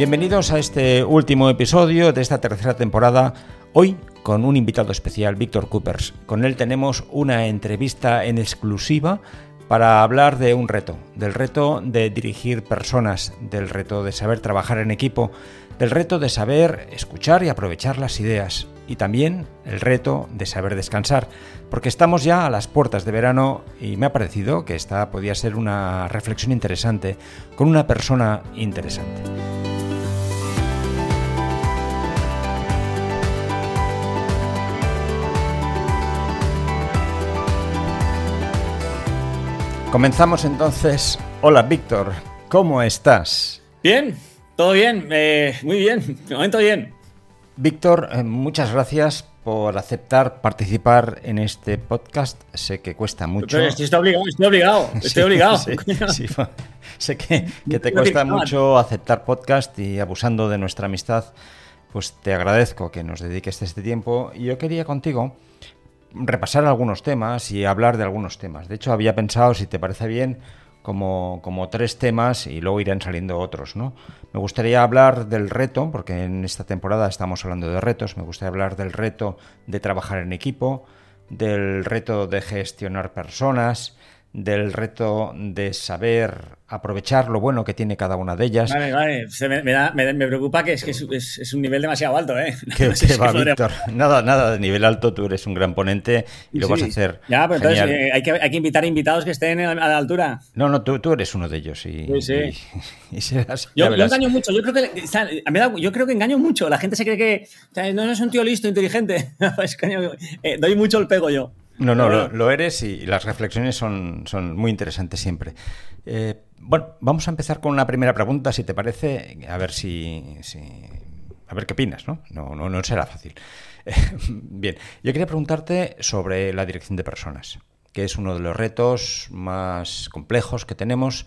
Bienvenidos a este último episodio de esta tercera temporada, hoy con un invitado especial, Víctor Coopers. Con él tenemos una entrevista en exclusiva para hablar de un reto, del reto de dirigir personas, del reto de saber trabajar en equipo, del reto de saber escuchar y aprovechar las ideas y también el reto de saber descansar, porque estamos ya a las puertas de verano y me ha parecido que esta podía ser una reflexión interesante con una persona interesante. Comenzamos entonces. Hola Víctor, ¿cómo estás? Bien, todo bien, eh, muy bien, de momento bien. Víctor, eh, muchas gracias por aceptar participar en este podcast. Sé que cuesta mucho. Pero estoy obligado, estoy obligado, estoy obligado. Sí, sé que, que te cuesta mucho aceptar podcast y abusando de nuestra amistad, pues te agradezco que nos dediques este tiempo. Y yo quería contigo repasar algunos temas y hablar de algunos temas. De hecho, había pensado, si te parece bien, como, como, tres temas y luego irán saliendo otros, ¿no? Me gustaría hablar del reto, porque en esta temporada estamos hablando de retos, me gustaría hablar del reto de trabajar en equipo, del reto de gestionar personas, del reto de saber aprovechar lo bueno que tiene cada una de ellas. Vale, vale. Me, me, preocupa que es que es, un nivel demasiado alto, ¿eh? ¿Qué, va, Víctor? Nada, nada de nivel alto, tú eres un gran ponente y lo vas a hacer. Ya, pero entonces eh, hay, que, hay, que, invitar invitados que estén a la altura. No, no, tú, tú eres uno de ellos y, y, serás, yo, yo, engaño mucho, yo creo, que, yo creo que engaño mucho. La gente se cree que no, es un tío listo, inteligente. Eh, doy mucho el pego yo. No, no, lo, eres y las reflexiones son, son muy interesantes siempre. Eh, bueno, vamos a empezar con una primera pregunta, si te parece, a ver si, a ver qué opinas, ¿no? No, no, no será fácil. bien, yo quería preguntarte sobre la dirección de personas, que es uno de los retos más complejos que tenemos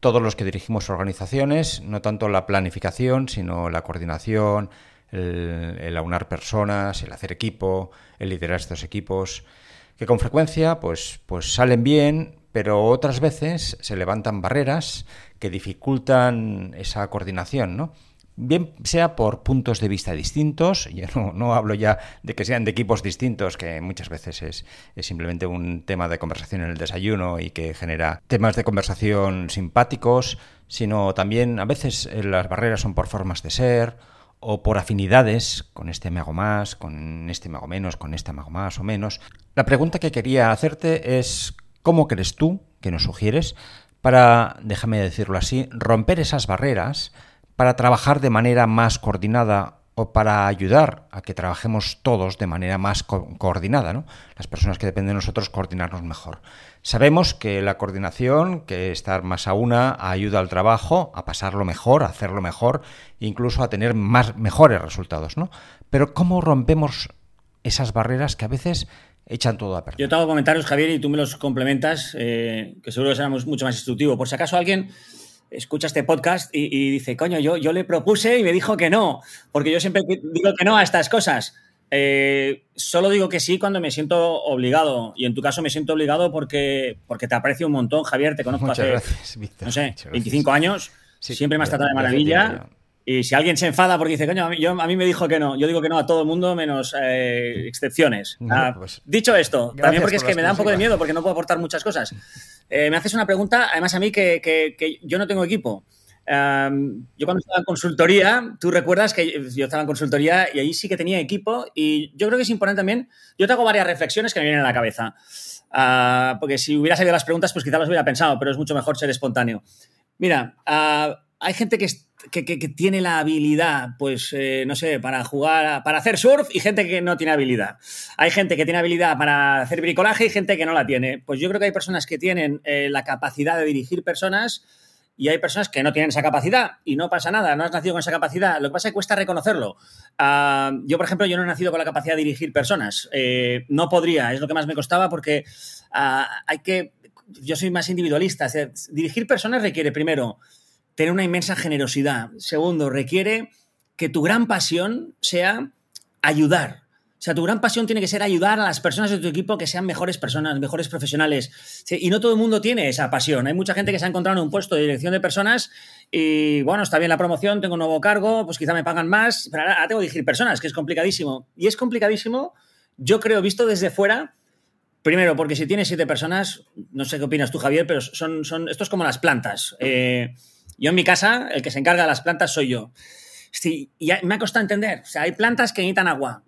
todos los que dirigimos organizaciones, no tanto la planificación, sino la coordinación, el, el aunar personas, el hacer equipo, el liderar estos equipos que con frecuencia pues, pues salen bien, pero otras veces se levantan barreras que dificultan esa coordinación, ¿no? Bien sea por puntos de vista distintos, yo no, no, hablo ya de que sean de equipos distintos, que muchas veces es, es, simplemente un tema de conversación en el desayuno y que genera temas de conversación simpáticos, sino también a veces eh, las barreras son por formas de ser o por afinidades, con este me hago más, con este me hago menos, con este me hago más o menos. La pregunta que quería hacerte es, ¿cómo crees tú, que nos sugieres, para, déjame decirlo así, romper esas barreras, para trabajar de manera más coordinada o para ayudar a que trabajemos todos de manera más coordinada, ¿no? Las personas que dependen de nosotros coordinarnos mejor. Sabemos que la coordinación, que estar más a una, ayuda al trabajo, a pasarlo mejor, a hacerlo mejor, incluso a tener más mejores resultados, ¿no? Pero ¿cómo rompemos esas barreras que a veces echan todo a perder? Yo tengo comentarios, Javier, y tú me los complementas, eh, que seguro que será mucho más instructivo. Por si acaso alguien escucha este podcast y, dice, coño, yo, yo le propuse y me dijo que no, porque yo siempre digo que no a estas cosas. Eh, solo digo que sí cuando me siento obligado. Y en tu caso me siento obligado porque, porque te aprecio un montón, Javier. Te conozco hace, no sé, 25 años. siempre me has tratado de maravilla. Y si alguien se enfada porque dice, coño, a mí, yo, a mí me dijo que no, yo digo que no a todo el mundo menos eh, excepciones. Ah, pues dicho esto, también porque es que me da un poco de miedo porque no puedo aportar muchas cosas. Eh, me haces una pregunta, además a mí que, que, yo no tengo equipo. yo cuando estaba en consultoría, tú recuerdas que yo estaba en consultoría y ahí sí que tenía equipo y yo creo que es importante también, yo te hago varias reflexiones que me vienen a la cabeza. Ah, porque si hubiera salido las preguntas, pues quizás las hubiera pensado, pero es mucho mejor ser espontáneo. Mira, ah, hay gente que que, tiene la habilidad, pues, eh, no sé, para jugar, para hacer surf y gente que no tiene habilidad. Hay gente que tiene habilidad para hacer bricolaje y gente que no la tiene. Pues yo creo que hay personas que tienen eh, la capacidad de dirigir personas y hay personas que no tienen esa capacidad y no pasa nada, no has nacido con esa capacidad. Lo que pasa es que cuesta reconocerlo. Ah, yo, por ejemplo, yo no he nacido con la capacidad de dirigir personas. Eh, no podría, es lo que más me costaba porque ah, hay que... Yo soy más individualista. dirigir personas requiere, primero, tener una inmensa generosidad. Segundo, requiere que tu gran pasión sea ayudar. O sea, tu gran pasión tiene que ser ayudar a las personas de tu equipo que sean mejores personas, mejores profesionales. Y no todo el mundo tiene esa pasión. Hay mucha gente que se ha encontrado en un puesto de dirección de personas y, bueno, está bien la promoción, tengo un nuevo cargo, pues quizá me pagan más, pero ahora tengo que dirigir personas, que es complicadísimo. Y es complicadísimo, yo creo, visto desde fuera, primero, porque si tienes siete personas, no sé qué opinas tú, Javier, pero son, son, esto es como las plantas. Eh, yo en mi casa, el que se encarga de las plantas soy yo. Sí, y me ha costado entender. O sea, hay plantas que necesitan agua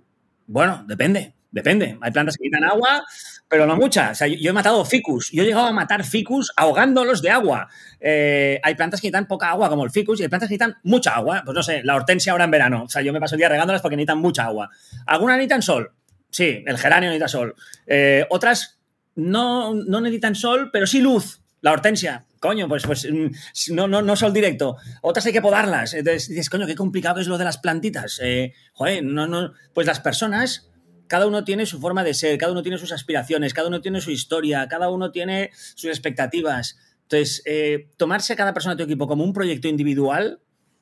bueno, depende, depende. Hay plantas que quitan agua, pero no muchas. O sea, yo, he matado ficus. Yo he llegado a matar ficus ahogándolos de agua. Eh, hay plantas que necesitan poca agua, como el ficus, y hay plantas que necesitan mucha agua. Pues no sé, la hortensia ahora en verano. O sea, yo me paso el día regándolas porque necesitan mucha agua. Algunas necesitan sol. Sí, el geranio necesita sol. Eh, otras no, no necesitan sol, pero sí luz. La hortensia, coño, pues, pues mm, no, no, no sol directo. Otras hay que podarlas. Entonces dices, coño, qué complicado es lo de las plantitas. Eh, joder, no, no. Pues las personas, cada uno tiene su forma de ser, cada uno tiene sus aspiraciones, cada uno tiene su historia, cada uno tiene sus expectativas. Entonces, eh, tomarse cada persona de tu equipo como un proyecto individual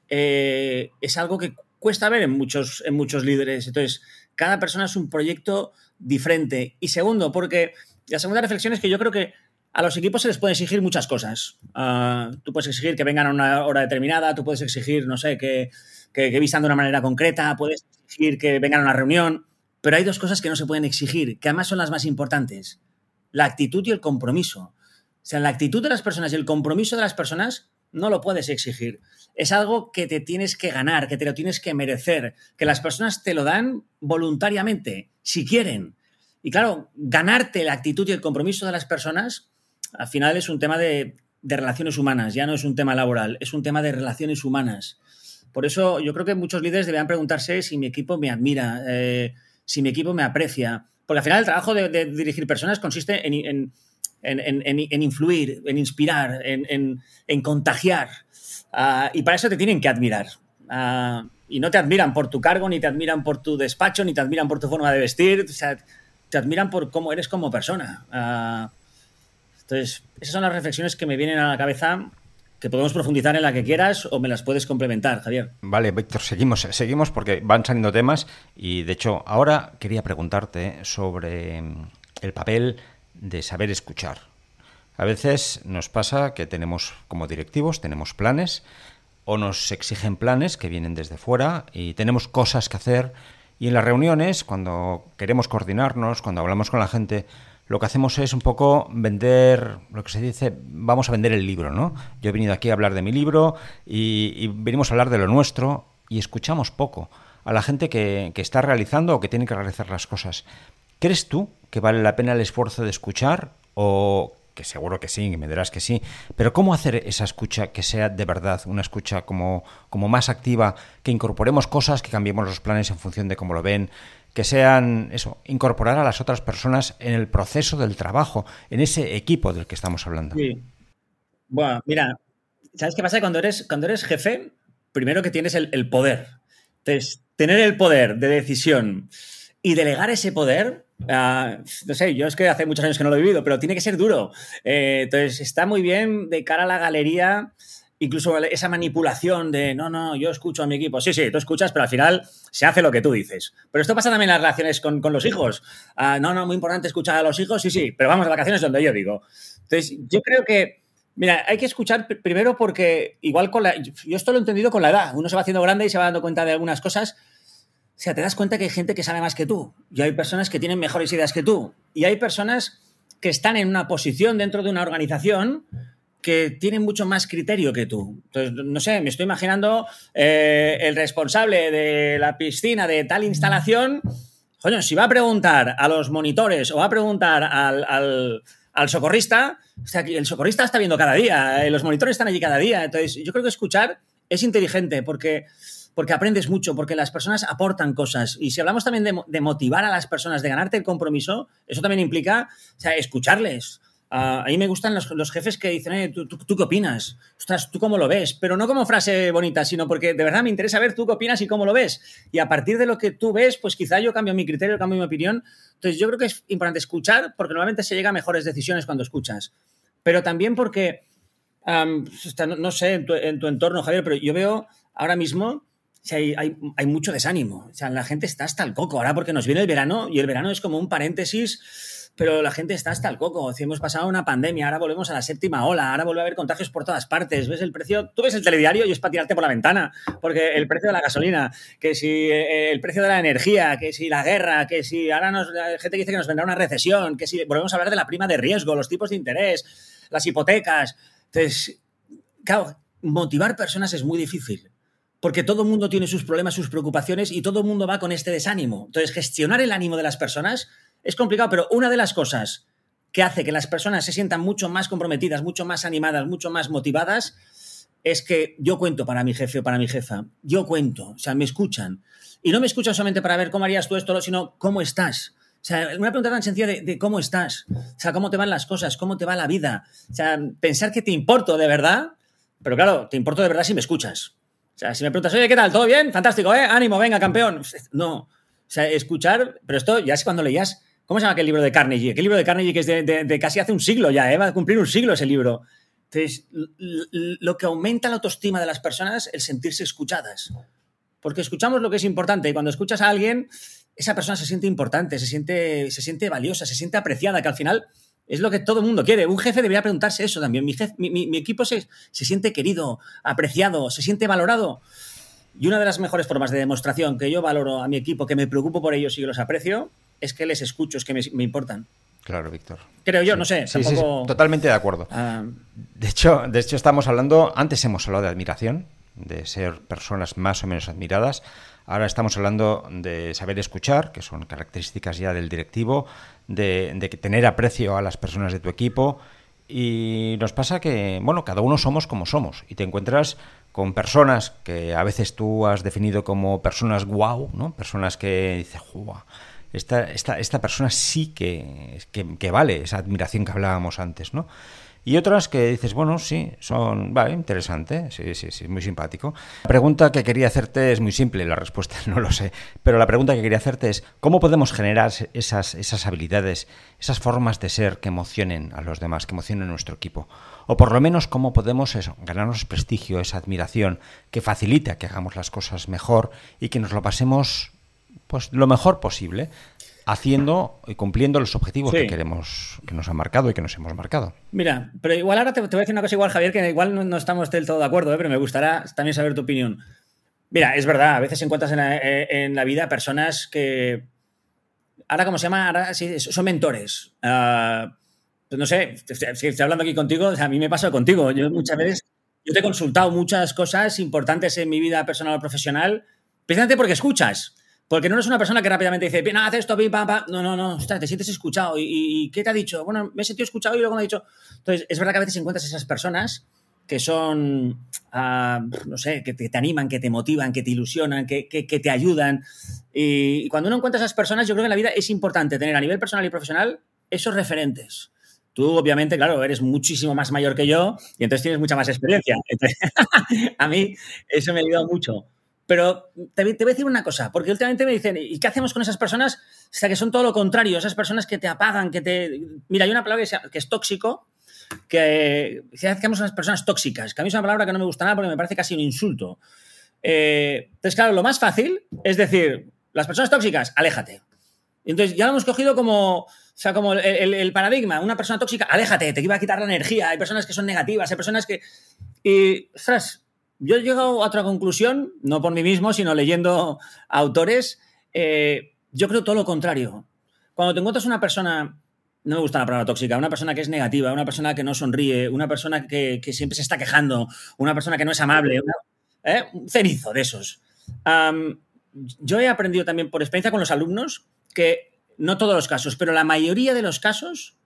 eh, es algo que cuesta ver en muchos, en muchos líderes. Entonces, cada persona es un proyecto diferente. Y segundo, porque la segunda reflexión es que yo creo que a los equipos se les puede exigir muchas cosas. Ah, tú puedes exigir que vengan a una hora determinada, tú puedes exigir, no sé, que, que, vistan de una manera concreta, puedes exigir que vengan a una reunión, pero hay dos cosas que no se pueden exigir, que además son las más importantes. La actitud y el compromiso. O sea, la actitud de las personas y el compromiso de las personas no lo puedes exigir. Es algo que te tienes que ganar, que te lo tienes que merecer, que las personas te lo dan voluntariamente, si quieren. Y claro, ganarte la actitud y el compromiso de las personas al final es un tema de, relaciones humanas, ya no es un tema laboral, es un tema de relaciones humanas. Por eso yo creo que muchos líderes deberían preguntarse si mi equipo me admira, eh, si mi equipo me aprecia. Porque al final el trabajo de, dirigir personas consiste en, influir, en inspirar, en, contagiar. Ah, y para eso te tienen que admirar. Ah, y no te admiran por tu cargo, ni te admiran por tu despacho, ni te admiran por tu forma de vestir. O sea, te admiran por cómo eres como persona. Ah, entonces, esas son las reflexiones que me vienen a la cabeza que podemos profundizar en la que quieras o me las puedes complementar, Javier. Vale, Víctor, seguimos, seguimos porque van saliendo temas y de hecho ahora quería preguntarte sobre el papel de saber escuchar. A veces nos pasa que tenemos como directivos, tenemos planes o nos exigen planes que vienen desde fuera y tenemos cosas que hacer y en las reuniones, cuando queremos coordinarnos, cuando hablamos con la gente, lo que hacemos es un poco vender, lo que se dice, vamos a vender el libro, ¿no? Yo he venido aquí a hablar de mi libro y, venimos a hablar de lo nuestro y escuchamos poco a la gente que, que, está realizando o que tiene que realizar las cosas. ¿Crees tú que vale la pena el esfuerzo de escuchar o que seguro que sí, que me dirás que sí, pero ¿cómo hacer esa escucha que sea de verdad una escucha como, como más activa, que incorporemos cosas, que cambiemos los planes en función de cómo lo ven, que sean eso, incorporar a las otras personas en el proceso del trabajo, en ese equipo del que estamos hablando. Bueno, mira, ¿sabes qué pasa? Cuando eres, cuando eres jefe, primero que tienes el, poder. Entonces, tener el poder de decisión y delegar ese poder, ah, no sé, yo es que hace muchos años que no lo he vivido, pero tiene que ser duro. Eh, entonces, está muy bien de cara a la galería incluso esa manipulación de, no, no, yo escucho a mi equipo. Sí, sí, tú escuchas, pero al final se hace lo que tú dices. Pero esto pasa también en las relaciones con, los hijos. Ah, no, no, muy importante escuchar a los hijos, sí, sí, pero vamos a vacaciones donde yo digo. Entonces, yo creo que, mira, hay que escuchar primero porque igual con la... Yo esto lo he entendido con la edad. Uno se va haciendo grande y se va dando cuenta de algunas cosas. O sea, te das cuenta que hay gente que sabe más que tú. Y hay personas que tienen mejores ideas que tú. Y hay personas que están en una posición dentro de una organización que tienen mucho más criterio que tú. Entonces, no sé, me estoy imaginando eh, el responsable de la piscina de tal instalación, coño, si va a preguntar a los monitores o va a preguntar al, socorrista, o sea, el socorrista está viendo cada día, eh, los monitores están allí cada día. Entonces, yo creo que escuchar es inteligente porque, porque aprendes mucho, porque las personas aportan cosas. Y si hablamos también de, de motivar a las personas, de ganarte el compromiso, eso también implica o sea, escucharles. a mí me gustan los, jefes que dicen, ¿tú, qué opinas? Ostras, ¿tú cómo lo ves? Pero no como frase bonita, sino porque de verdad me interesa ver tú qué opinas y cómo lo ves. Y a partir de lo que tú ves, pues quizá yo cambio mi criterio, cambio mi opinión. Entonces yo creo que es importante escuchar porque normalmente se llega a mejores decisiones cuando escuchas. Pero también porque, no, sé, en tu, entorno, Javier, pero yo veo ahora mismo hay, mucho desánimo. O sea, la gente está hasta el coco ahora porque nos viene el verano y el verano es como un paréntesis, pero la gente está hasta el coco. Si hemos pasado una pandemia, ahora volvemos a la séptima ola, ahora vuelve a haber contagios por todas partes. ¿Ves el precio? Tú ves el telediario y es para tirarte por la ventana, porque el precio de la gasolina, que si eh, el precio de la energía, que si la guerra, que si ahora nos, la gente dice que nos vendrá una recesión, que si volvemos a hablar de la prima de riesgo, los tipos de interés, las hipotecas. Entonces, claro, motivar personas es muy difícil porque todo el mundo tiene sus problemas, sus preocupaciones y todo el mundo va con este desánimo. Entonces, gestionar el ánimo de las personas es complicado, pero una de las cosas que hace que las personas se sientan mucho más comprometidas, mucho más animadas, mucho más motivadas, es que yo cuento para mi jefe o para mi jefa. Yo cuento, o sea, me escuchan. Y no me escuchan solamente para ver cómo harías tú esto, sino cómo estás. O sea, una pregunta tan sencilla de, de, cómo estás, o sea, cómo te van las cosas, cómo te va la vida. O sea, pensar que te importo de verdad, pero claro, te importo de verdad si me escuchas. O sea, si me preguntas, oye, ¿qué tal? ¿Todo bien? Fantástico, ¿eh? Ánimo, venga, campeón. No. O sea, escuchar, pero esto ya es cuando leías. ¿Cómo se llama aquel libro de Carnegie? Aquel libro de Carnegie que es de, casi hace un siglo ya, ¿eh? Va a cumplir un siglo ese libro. Entonces, lo que aumenta la autoestima de las personas es el sentirse escuchadas. Porque escuchamos lo que es importante y cuando escuchas a alguien, esa persona se siente importante, se siente, se siente valiosa, se siente apreciada, que al final es lo que todo el mundo quiere. Un jefe debería preguntarse eso también. Mi, equipo se, siente querido, apreciado, se siente valorado. Y una de las mejores formas de demostración que yo valoro a mi equipo, que me preocupo por ellos y que los aprecio, es que les escucho, es que me, importan. Claro, Víctor. Creo yo, no sé. Sí, totalmente de acuerdo. Ah. De, hecho, de hecho, estamos hablando, antes hemos hablado de admiración, de ser personas más o menos admiradas. Ahora estamos hablando de saber escuchar, que son características ya del directivo, de, tener aprecio a las personas de tu equipo. Y nos pasa que, bueno, cada uno somos como somos y te encuentras con personas que a veces tú has definido como personas guau, ¿no? Personas que dices, esta, esta, esta persona sí que, que, que, vale esa admiración que hablábamos antes, ¿no? Y otras que dices, bueno, sí, son, interesante, sí, sí, sí, muy simpático. La pregunta que quería hacerte es muy simple, la respuesta no lo sé, pero la pregunta que quería hacerte es, ¿cómo podemos generar esas, esas habilidades, esas formas de ser que emocionen a los demás, que emocionen a nuestro equipo? O por lo menos, ¿cómo podemos eso, ganarnos prestigio, esa admiración que facilita que hagamos las cosas mejor y que nos lo pasemos pues lo mejor posible haciendo y cumpliendo los objetivos que queremos, que nos han marcado y que nos hemos marcado. Mira, pero igual ahora te, voy a decir una cosa igual, Javier, que igual no, estamos del todo de acuerdo, ¿eh? pero me gustaría también saber tu opinión. Mira, es verdad, a veces encuentras en la, eh, vida personas que, ahora como se llama, ahora sí, son mentores. Uh, no sé, estoy hablando aquí contigo, a mí me pasa contigo. Yo muchas veces, yo te he consultado muchas cosas importantes en mi vida personal o profesional, precisamente porque escuchas. Porque no eres una persona que rápidamente dice, no, haz esto, pim, pam, pam. No, no, no, ostras, te sientes escuchado. ¿Y, qué te ha dicho? Bueno, me he sentido escuchado y luego me ha dicho. Entonces, es verdad que a veces encuentras esas personas que son, ah, no sé, que te, animan, que te motivan, que te ilusionan, que, que, te ayudan. Y, cuando uno encuentra esas personas, yo creo que en la vida es importante tener a nivel personal y profesional esos referentes. Tú, obviamente, claro, eres muchísimo más mayor que yo y entonces tienes mucha más experiencia. a mí eso me ha ayudado mucho. Pero te, voy a decir una cosa, porque últimamente me dicen, ¿y qué hacemos con esas personas? O sea, que son todo lo contrario, esas personas que te apagan, que te... Mira, hay una palabra que, es tóxico, que hacemos unas personas tóxicas, que a mí es una palabra que no me gusta nada porque me parece casi un insulto. Eh, entonces, claro, lo más fácil es decir, las personas tóxicas, aléjate. Entonces, ya lo hemos cogido como, o sea, como el, el, paradigma, una persona tóxica, aléjate, te iba a quitar la energía, hay personas que son negativas, hay personas que... Y, ostras, yo he llegado a otra conclusión, no por mí mismo, sino leyendo autores. Eh, yo creo todo lo contrario. Cuando te encuentras una persona, no me gusta la palabra tóxica, una persona que es negativa, una persona que no sonríe, una persona que, siempre se está quejando, una persona que no es amable, ¿eh? un cenizo de esos. yo he aprendido también por experiencia con los alumnos que no todos los casos, pero la mayoría de los casos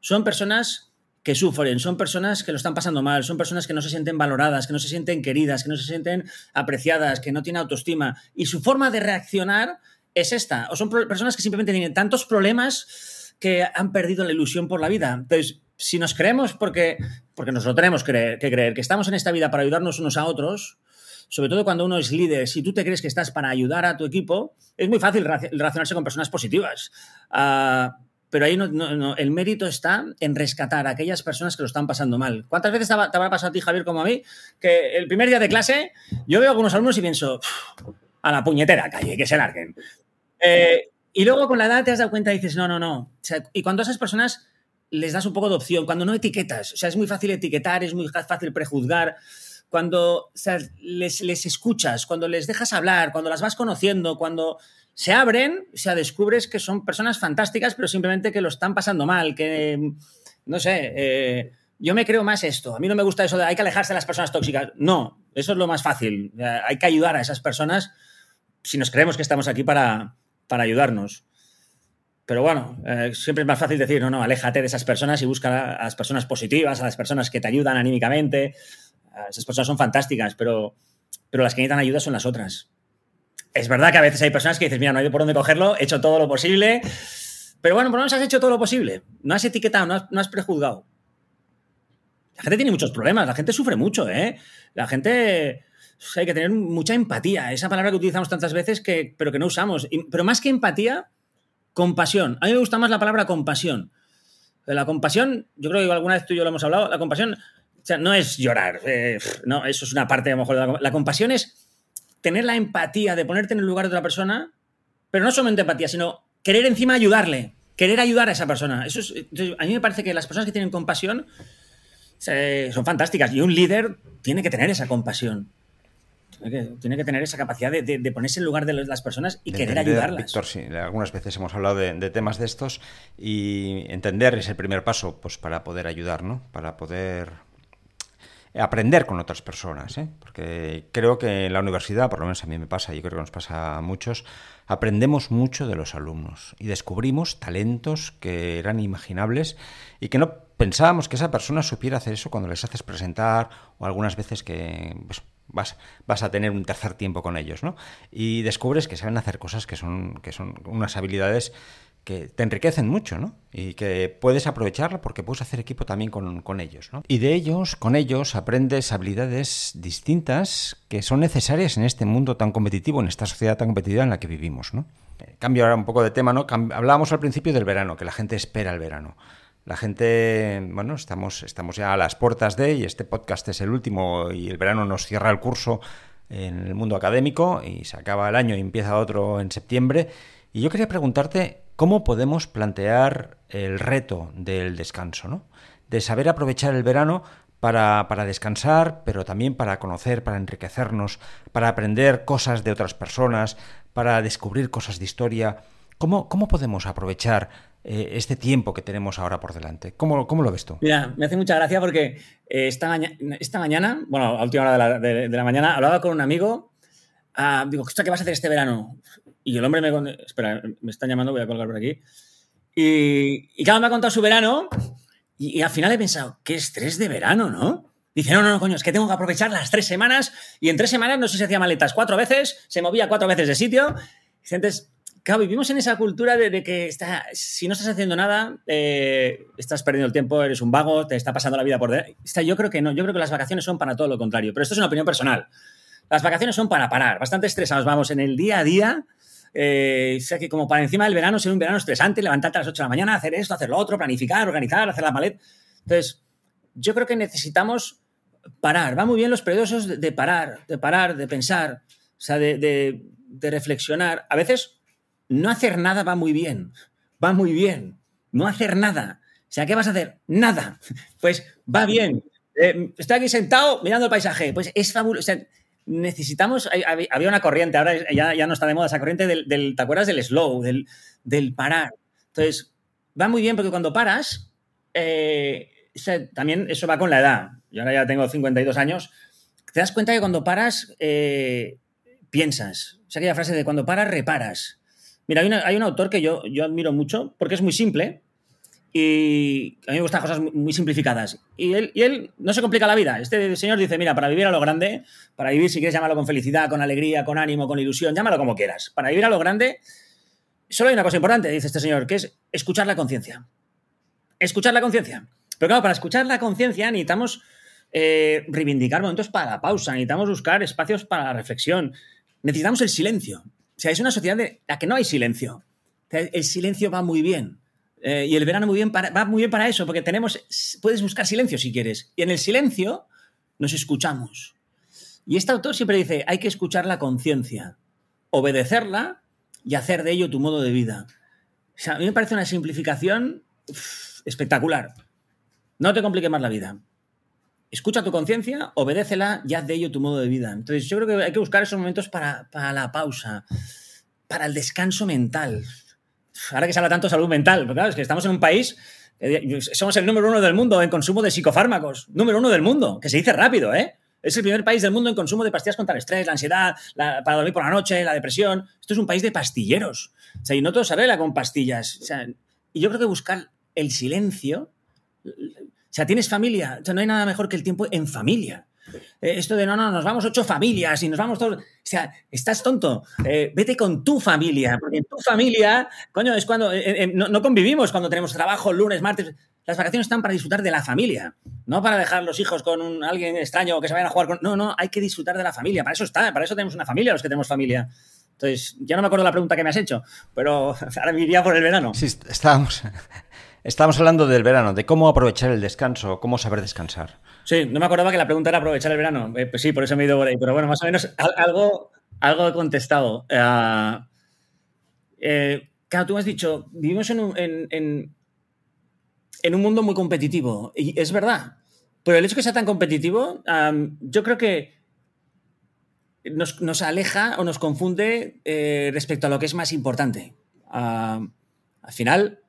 son personas que sufren, son personas que lo están pasando mal, son personas que no se sienten valoradas, que no se sienten queridas, que no se sienten apreciadas, que no tienen autoestima. Y su forma de reaccionar es esta. O son personas que simplemente tienen tantos problemas que han perdido la ilusión por la vida. Entonces, si nos creemos, porque, porque nos lo tenemos que creer, que estamos en esta vida para ayudarnos unos a otros, sobre todo cuando uno es líder, si tú te crees que estás para ayudar a tu equipo, es muy fácil relacionarse con personas positivas. Ah, pero ahí no, el mérito está en rescatar a aquellas personas que lo están pasando mal. ¿Cuántas veces te, habrá pasado a ti, Javier, como a mí, que el primer día de clase yo veo a algunos alumnos y pienso, a la puñetera calle, que se larguen. Eh, y luego con la edad te has dado cuenta y dices, no, no, no. y cuando a esas personas les das un poco de opción, cuando no etiquetas, o sea, es muy fácil etiquetar, es muy fácil prejuzgar, cuando les, les, escuchas, cuando les dejas hablar, cuando las vas conociendo, cuando se abren, o sea, descubres que son personas fantásticas, pero simplemente que lo están pasando mal, que, no sé, eh, yo me creo más esto, a mí no me gusta eso de hay que alejarse de las personas tóxicas, no, eso es lo más fácil, hay que ayudar a esas personas si nos creemos que estamos aquí para, para ayudarnos. Pero bueno, eh, siempre es más fácil decir, no, no, aléjate de esas personas y busca a las personas positivas, a las personas que te ayudan anímicamente. Esas personas son fantásticas, pero, pero las que necesitan ayuda son las otras. Es verdad que a veces hay personas que dices, mira, no hay por dónde cogerlo, he hecho todo lo posible. Pero bueno, por lo menos has hecho todo lo posible. No has etiquetado, no has, prejuzgado. La gente tiene muchos problemas, la gente sufre mucho, ¿eh? La gente hay que tener mucha empatía, esa palabra que utilizamos tantas veces, que, pero que no usamos. Pero más que empatía, Compasión. A mí me gusta más la palabra compasión. La compasión, yo creo que alguna vez tú y yo lo hemos hablado, la compasión no es llorar, eh, no, eso es una parte a lo mejor de la, la compasión es tener la empatía de ponerte en el lugar de otra persona, pero no solamente empatía, sino querer encima ayudarle, querer ayudar a esa persona. Eso a mí me parece que las personas que tienen compasión son fantásticas y un líder tiene que tener esa compasión. Tiene que, tener esa capacidad de, ponerse en lugar de las personas y querer ayudarlas. Víctor, sí, algunas veces hemos hablado de, temas de estos y entender es el primer paso pues, para poder ayudar, ¿no? Para poder aprender con otras personas, ¿eh? porque creo que en la universidad, por lo menos a mí me pasa, y creo que nos pasa a muchos, aprendemos mucho de los alumnos y descubrimos talentos que eran imaginables y que no pensábamos que esa persona supiera hacer eso cuando les haces presentar o algunas veces que pues, vas, vas a tener un tercer tiempo con ellos, ¿no? Y descubres que saben hacer cosas que son, que son unas habilidades que te enriquecen mucho, ¿no? Y que puedes aprovecharla porque puedes hacer equipo también con, ellos, ¿no? Y de ellos, con ellos, aprendes habilidades distintas que son necesarias en este mundo tan competitivo, en esta sociedad tan competitiva en la que vivimos, ¿no? Eh, cambio ahora un poco de tema, ¿no? hablábamos al principio del verano, que la gente espera el verano. La gente, bueno, estamos, estamos ya a las puertas de, y este podcast es el último, y el verano nos cierra el curso en el mundo académico, y se acaba el año y empieza otro en septiembre. Y yo quería preguntarte cómo podemos plantear el reto del descanso, ¿no? De saber aprovechar el verano para, para, descansar, pero también para conocer, para enriquecernos, para aprender cosas de otras personas, para descubrir cosas de historia. ¿Cómo, cómo podemos aprovechar eh, este tiempo que tenemos ahora por delante. ¿Cómo, ¿Cómo, lo ves tú? Mira, me hace mucha gracia porque eh, esta, mañana, bueno, a última hora de la, mañana, hablaba con un amigo. Ah, digo, ¿qué vas a hacer este verano? Y el hombre me... Espera, me están llamando, voy a colgar por aquí. Y, y claro, me ha contado su verano y, al final he pensado, qué estrés de verano, ¿no? Dice, no, no, no, coño, es que tengo que aprovechar las tres semanas y en tres semanas no sé si hacía maletas cuatro veces, se movía cuatro veces de sitio. Entonces, Claro, vivimos en esa cultura de, que está, si no estás haciendo nada, eh, estás perdiendo el tiempo, eres un vago, te está pasando la vida por delante. Yo creo que no, yo creo que las vacaciones son para todo lo contrario, pero esto es una opinión personal. Las vacaciones son para parar, bastante estresados vamos en el día a día. Eh, o sea que como para encima del verano ser un verano estresante, levantarte a las 8 de la mañana, hacer esto, hacer lo otro, planificar, organizar, hacer la maleta. Entonces, yo creo que necesitamos parar. Va muy bien los periodos de, parar, de parar, de pensar, o sea, de, de reflexionar. A veces no hacer nada va muy bien, va muy bien. No hacer nada. O sea, ¿qué vas a hacer? Nada. Pues va bien. Eh, estoy aquí sentado mirando el paisaje. Pues es fabuloso. O sea, necesitamos. Había una corriente, ahora ya, ya no está de moda esa corriente del, ¿te acuerdas? Del slow, del, del parar. Entonces, va muy bien porque cuando paras, eh, también eso va con la edad. Yo ahora ya tengo 52 años. Te das cuenta que cuando paras, eh, piensas. O sea, aquella frase de cuando paras, reparas. Mira, hay, un autor que yo, yo admiro mucho porque es muy simple y a mí me gustan cosas muy simplificadas. Y él, no se complica la vida. Este señor dice, mira, para vivir a lo grande, para vivir, si quieres llamarlo con felicidad, con alegría, con ánimo, con ilusión, llámalo como quieras. Para vivir a lo grande, solo hay una cosa importante, dice este señor, que es escuchar la conciencia. Escuchar la conciencia. Pero claro, para escuchar la conciencia necesitamos eh, reivindicar momentos para la pausa, necesitamos buscar espacios para la reflexión, necesitamos el silencio. O sea, es una sociedad en la que no hay silencio. El silencio va muy bien. Eh, y el verano muy bien va muy bien para eso, porque tenemos, puedes buscar silencio si quieres. Y en el silencio nos escuchamos. Y este autor siempre dice, hay que escuchar la conciencia, obedecerla y hacer de ello tu modo de vida. O sea, a mí me parece una simplificación espectacular. No te complique más la vida. Escucha tu conciencia, obedécela y haz de ello tu modo de vida. Entonces, yo creo que hay que buscar esos momentos para, para la pausa, para el descanso mental. Ahora que se habla tanto de salud mental, porque claro, es que estamos en un país, eh, somos el número uno del mundo en consumo de psicofármacos, número uno del mundo, que se dice rápido, ¿eh? Es el primer país del mundo en consumo de pastillas contra el estrés, la ansiedad, para dormir por la noche, la depresión. Esto es un país de pastilleros. O sea, y no todo se arregla con pastillas. O sea, y yo creo que buscar el silencio. O sea, tienes familia. O sea, no hay nada mejor que el tiempo en familia. Eh, esto de no, no, nos vamos ocho familias y nos vamos todos. O sea, estás tonto. Eh, vete con tu familia, porque en tu familia, coño, es cuando. Eh, no, no, convivimos cuando tenemos trabajo lunes, martes. Las vacaciones están para disfrutar de la familia, no para dejar los hijos con alguien extraño que se vayan a jugar con. No, no, hay que disfrutar de la familia. Para eso está, para eso tenemos una familia, los que tenemos familia. Entonces, ya no me acuerdo la pregunta que me has hecho, pero ahora me por el verano. Sí, estábamos, estábamos hablando del verano, de cómo aprovechar el descanso, cómo saber descansar. Sí, no me acordaba que la pregunta era aprovechar el verano. Eh, pues sí, por eso me he ido por ahí. Pero bueno, más o menos algo, algo he contestado. Uh, claro, tú me has dicho, vivimos en un mundo muy competitivo. Y es verdad. Pero el hecho de que sea tan competitivo, yo creo que nos, aleja o nos confunde respecto a lo que es más importante. al final,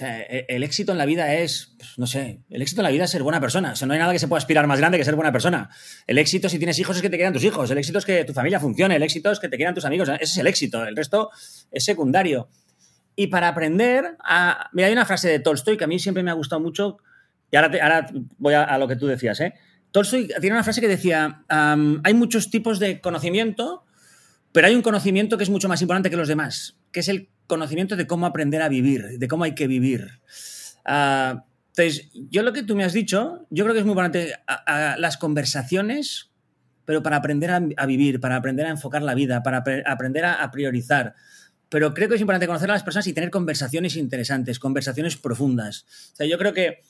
e, el éxito en la vida es, pues, no sé, el éxito en la vida es ser buena persona. O no hay nada que se pueda aspirar más grande que ser buena persona. El éxito, si tienes hijos, es que te quedan tus hijos. El éxito es que tu familia funcione. El éxito es que te quedan tus amigos. Ese es el éxito. El resto es secundario. Y para aprender, a... mira, hay una frase de Tolstoy que a mí siempre me ha gustado mucho, y ahora, ahora voy a, lo que tú decías. ¿eh? Tolstoy tiene una frase que decía, hay muchos tipos de conocimiento, pero hay un conocimiento que es mucho más importante que los demás, que es el conocimiento de cómo aprender a vivir, de cómo hay que vivir. Ah, entonces, yo lo que tú me has dicho, yo creo que es muy importante las conversaciones, pero para aprender a, vivir, para aprender a enfocar la vida, para aprender a priorizar pero creo que es importante conocer a las personas y tener conversaciones interesantes, conversaciones profundas. O sea, yo creo que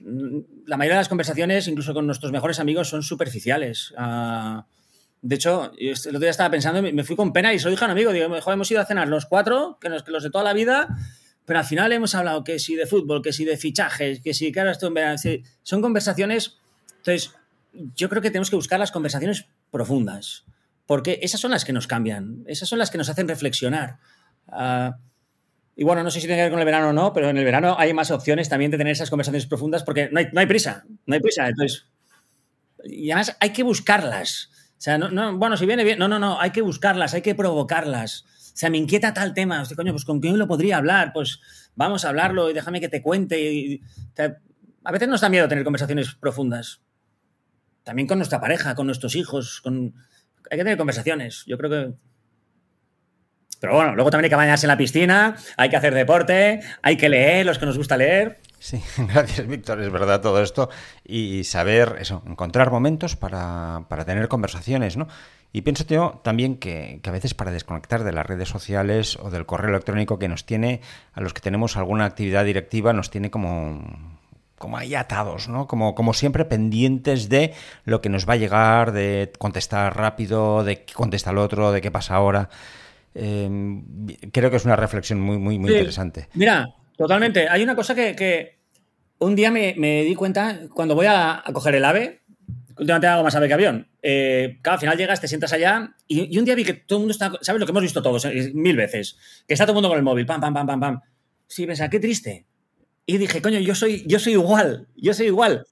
mm, la mayoría de las conversaciones, incluso con nuestros mejores amigos, son superficiales. Ah, de hecho, el otro día estaba pensando, me fui con pena y soy hija un amigo, digo, mejor hemos ido a cenar los cuatro, que los, que los de toda la vida, pero al final hemos hablado que si de fútbol, que si de fichajes, que si que ahora estoy en verano. Son conversaciones. Entonces, yo creo que tenemos que buscar las conversaciones profundas, porque esas son las que nos cambian, esas son las que nos hacen reflexionar. Ah, y bueno, no sé si tiene que ver con el verano o no, pero en el verano hay más opciones también de tener esas conversaciones profundas porque no hay, no hay prisa, no hay prisa. Entonces, y además hay que buscarlas. O sea, no, bueno, si viene bien, no, no, no, hay que buscarlas, hay que provocarlas. O sea, me inquieta tal tema, Hostia, coño, pues con quién lo podría hablar, pues vamos a hablarlo y déjame que te cuente. a veces nos da miedo tener conversaciones profundas. También con nuestra pareja, con nuestros hijos, con... hay que tener conversaciones. Yo creo que pero bueno, luego también hay que bañarse en la piscina, hay que hacer deporte, hay que leer, los que nos gusta leer. Sí, gracias Víctor, es verdad todo esto. Y saber eso, encontrar momentos para, tener conversaciones, ¿no? Y pienso yo también que, a veces para desconectar de las redes sociales o del correo electrónico que nos tiene, a los que tenemos alguna actividad directiva, nos tiene como, como ahí atados, ¿no? Como, como siempre pendientes de lo que nos va a llegar, de contestar rápido, de qué contesta el otro, de qué pasa ahora. Em, creo que es una reflexión muy, muy, muy interesante. Mira, totalmente. Hay una cosa que, un día me, di cuenta cuando voy a, coger el AVE, últimamente hago más AVE que avión. Eh, al final llegas, te sientas allá y, un día vi que todo el mundo está, ¿sabes lo que hemos visto todos eh, mil veces? Que está todo el mundo con el móvil, pam, pam, pam, pam, pam. Sí, pensaba, qué triste. Y dije, coño, yo soy, yo soy igual, yo soy igual.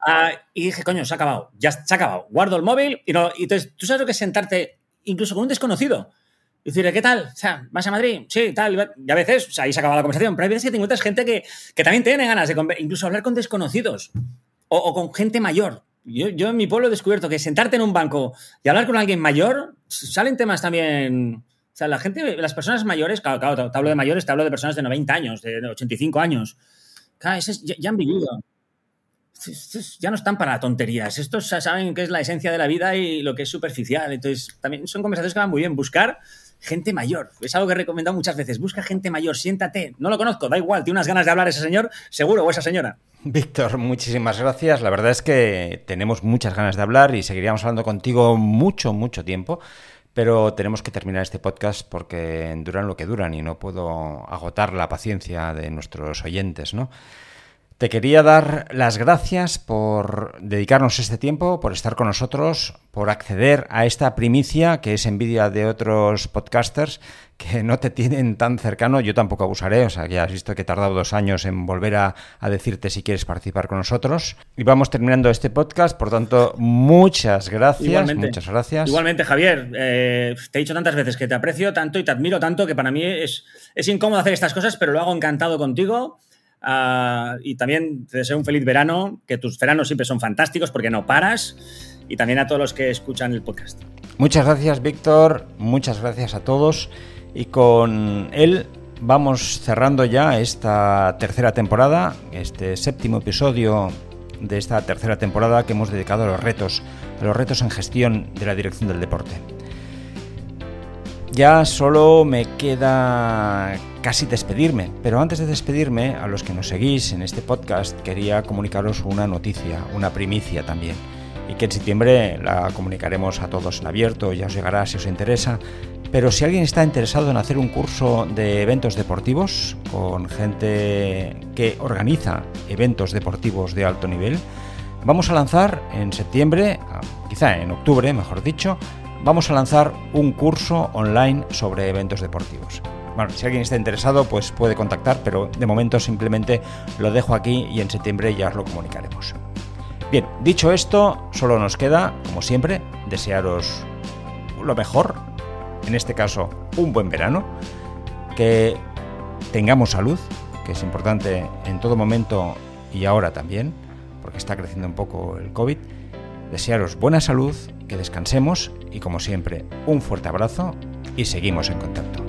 Ah, y dije, coño, se ha acabado, ya se ha acabado. Guardo el móvil y no. Y entonces, tú sabes lo que es sentarte incluso con un desconocido y decirle, ¿qué tal? O sea, ¿vas a Madrid? Sí, tal. Y a veces, o sea, ahí se acaba la conversación, pero hay veces que te encuentras gente que, también tiene ganas de incluso hablar con desconocidos o, con gente mayor. Yo, yo, en mi pueblo he descubierto que sentarte en un banco y hablar con alguien mayor, salen temas también... O sea, la gente, las personas mayores, claro, claro te hablo de mayores, te hablo de personas de 90 años, de 85 años. Claro, ya, han vivido ya no están para tonterías. Estos saben qué es la esencia de la vida y lo que es superficial. Entonces, también son conversaciones que van muy bien. Buscar gente mayor. Es algo que he recomendado muchas veces. Busca gente mayor, siéntate. No lo conozco, da igual, tiene unas ganas de hablar ese señor, seguro, o esa señora. Víctor, muchísimas gracias. La verdad es que tenemos muchas ganas de hablar y seguiríamos hablando contigo mucho, mucho tiempo. Pero tenemos que terminar este podcast porque duran lo que duran y no puedo agotar la paciencia de nuestros oyentes, ¿no? Te quería dar las gracias por dedicarnos este tiempo, por estar con nosotros, por acceder a esta primicia que es envidia de otros podcasters que no te tienen tan cercano. Yo tampoco abusaré, o sea, ya has visto que he tardado dos años en volver a, decirte si quieres participar con nosotros. Y vamos terminando este podcast, por tanto, muchas gracias. Igualmente. Muchas gracias. Igualmente, Javier, eh, te he dicho tantas veces que te aprecio tanto y te admiro tanto que para mí es, es incómodo hacer estas cosas, pero lo hago encantado contigo. Ah, y también te deseo un feliz verano, que tus veranos siempre son fantásticos porque no paras. Y también a todos los que escuchan el podcast. Muchas gracias, Víctor. Muchas gracias a todos. Y con él vamos cerrando ya esta tercera temporada, este séptimo episodio de esta tercera temporada que hemos dedicado a los retos, a los retos en gestión de la dirección del deporte. Ya solo me queda casi despedirme, pero antes de despedirme, a los que nos seguís en este podcast, quería comunicaros una noticia, una primicia también, y que en septiembre la comunicaremos a todos en abierto, ya os llegará si os interesa, pero si alguien está interesado en hacer un curso de eventos deportivos con gente que organiza eventos deportivos de alto nivel, vamos a lanzar en septiembre, quizá en octubre, mejor dicho, vamos a lanzar un curso online sobre eventos deportivos. Bueno, si alguien está interesado, pues puede contactar, pero de momento simplemente lo dejo aquí y en septiembre ya os lo comunicaremos. Bien, dicho esto, solo nos queda, como siempre, desearos lo mejor, en este caso un buen verano, que tengamos salud, que es importante en todo momento y ahora también, porque está creciendo un poco el COVID. Desearos buena salud, que descansemos y como siempre, un fuerte abrazo y seguimos en contacto.